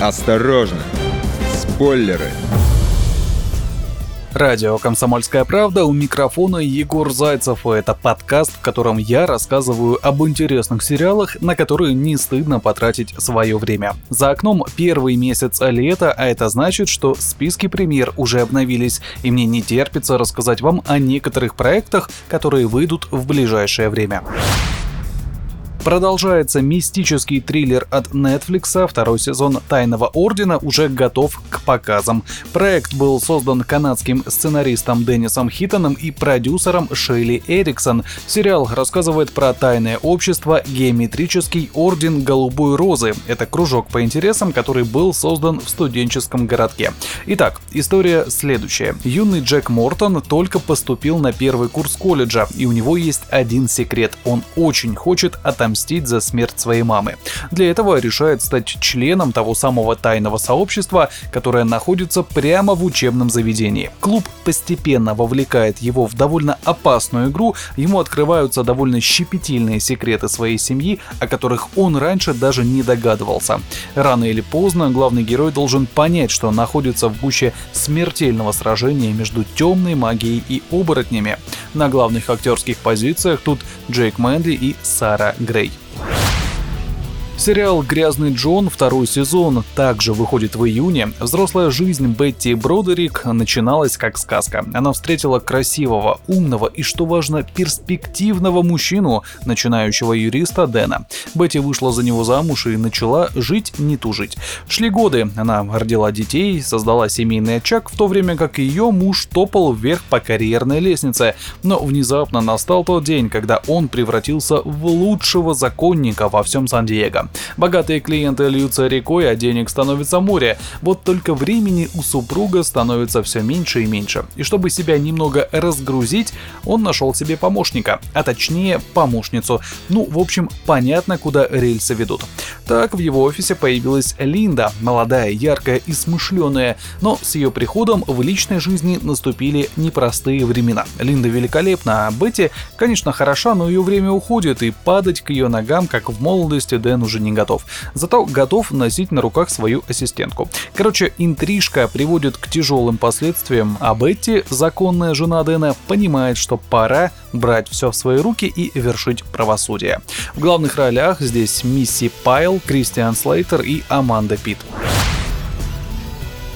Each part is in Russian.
Осторожно! Спойлеры! Радио «Комсомольская правда» у микрофона Егор Зайцев. Это подкаст, в котором я рассказываю об интересных сериалах, на которые не стыдно потратить свое время. За окном первый месяц лета, а это значит, что списки премьер уже обновились, и мне не терпится рассказать вам о некоторых проектах, которые выйдут в ближайшее время. Продолжается мистический триллер от Netflix, второй сезон «Тайного Ордена» уже готов к показам. Проект был создан канадским сценаристом Деннисом Хиттоном и продюсером Шейли Эриксон. Сериал рассказывает про тайное общество «Геометрический Орден Голубой Розы». Это кружок по интересам, который был создан в студенческом городке. Итак, история следующая. Юный Джек Мортон только поступил на первый курс колледжа, и у него есть один секрет. Он очень хочет отомстить отомстить за смерть своей мамы. Для этого решает стать членом того самого тайного сообщества, которое находится прямо в учебном заведении. Клуб постепенно вовлекает его в довольно опасную игру, ему открываются довольно щепетильные секреты своей семьи, о которых он раньше даже не догадывался. Рано или поздно главный герой должен понять, что находится в гуще смертельного сражения между темной магией и оборотнями. На главных актерских позициях тут Джейк Мэнли и Сара Грей. Сериал «Грязный Джон» второй сезон также выходит в июне. Взрослая жизнь Бетти Бродерик начиналась как сказка. Она встретила красивого, умного и, что важно, перспективного мужчину, начинающего юриста Дэна. Бетти вышла за него замуж и начала жить не тужить. Шли годы, она родила детей, создала семейный очаг, в то время как ее муж топал вверх по карьерной лестнице. Но внезапно настал тот день, когда он превратился в лучшего законника во всем Сан-Диего. Богатые клиенты льются рекой, а денег становится море. Вот только времени у супруга становится все меньше и меньше. И чтобы себя немного разгрузить, он нашел себе помощника, а точнее помощницу. Ну, в общем, понятно, куда рельсы ведут. Так в его офисе появилась Линда, молодая, яркая и смышленая, но с ее приходом в личной жизни наступили непростые времена. Линда великолепна, а Бетти, конечно, хороша, но ее время уходит, и падать к ее ногам, как в молодости, Дэн уже не готов. Зато готов носить на руках свою ассистентку. Короче, интрижка приводит к тяжелым последствиям, а Бетти, законная жена Дэна, понимает, что пора брать все в свои руки и вершить правосудие. В главных ролях здесь Мисси Пайл, Кристиан Слейтер и Аманда Питт.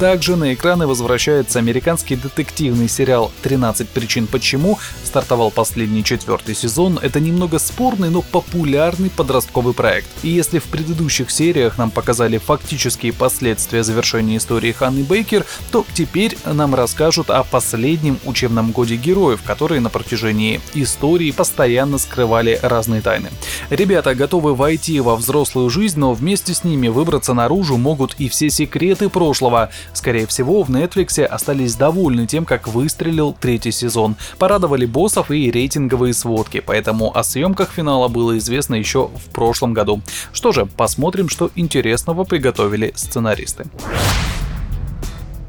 Также на экраны возвращается американский детективный сериал «13 причин почему». Стартовал последний четвертый сезон. Это немного спорный, но популярный подростковый проект. И если в предыдущих сериях нам показали фактические последствия завершения истории Ханны Бейкер, то теперь нам расскажут о последнем учебном годе героев, которые на протяжении истории постоянно скрывали разные тайны. Ребята готовы войти во взрослую жизнь, но вместе с ними выбраться наружу могут и все секреты прошлого. Скорее всего, в Netflix остались довольны тем, как выстрелил третий сезон. Порадовали боссов и рейтинговые сводки, поэтому о съемках финала было известно еще в прошлом году. Что же, посмотрим, что интересного приготовили сценаристы.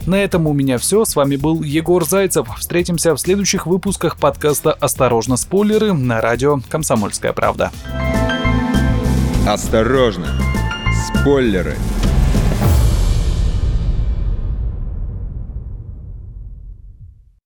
На этом у меня все. С вами был Егор Зайцев. Встретимся в следующих выпусках подкаста «Осторожно, спойлеры» на радио «Комсомольская правда». Осторожно! Спойлеры!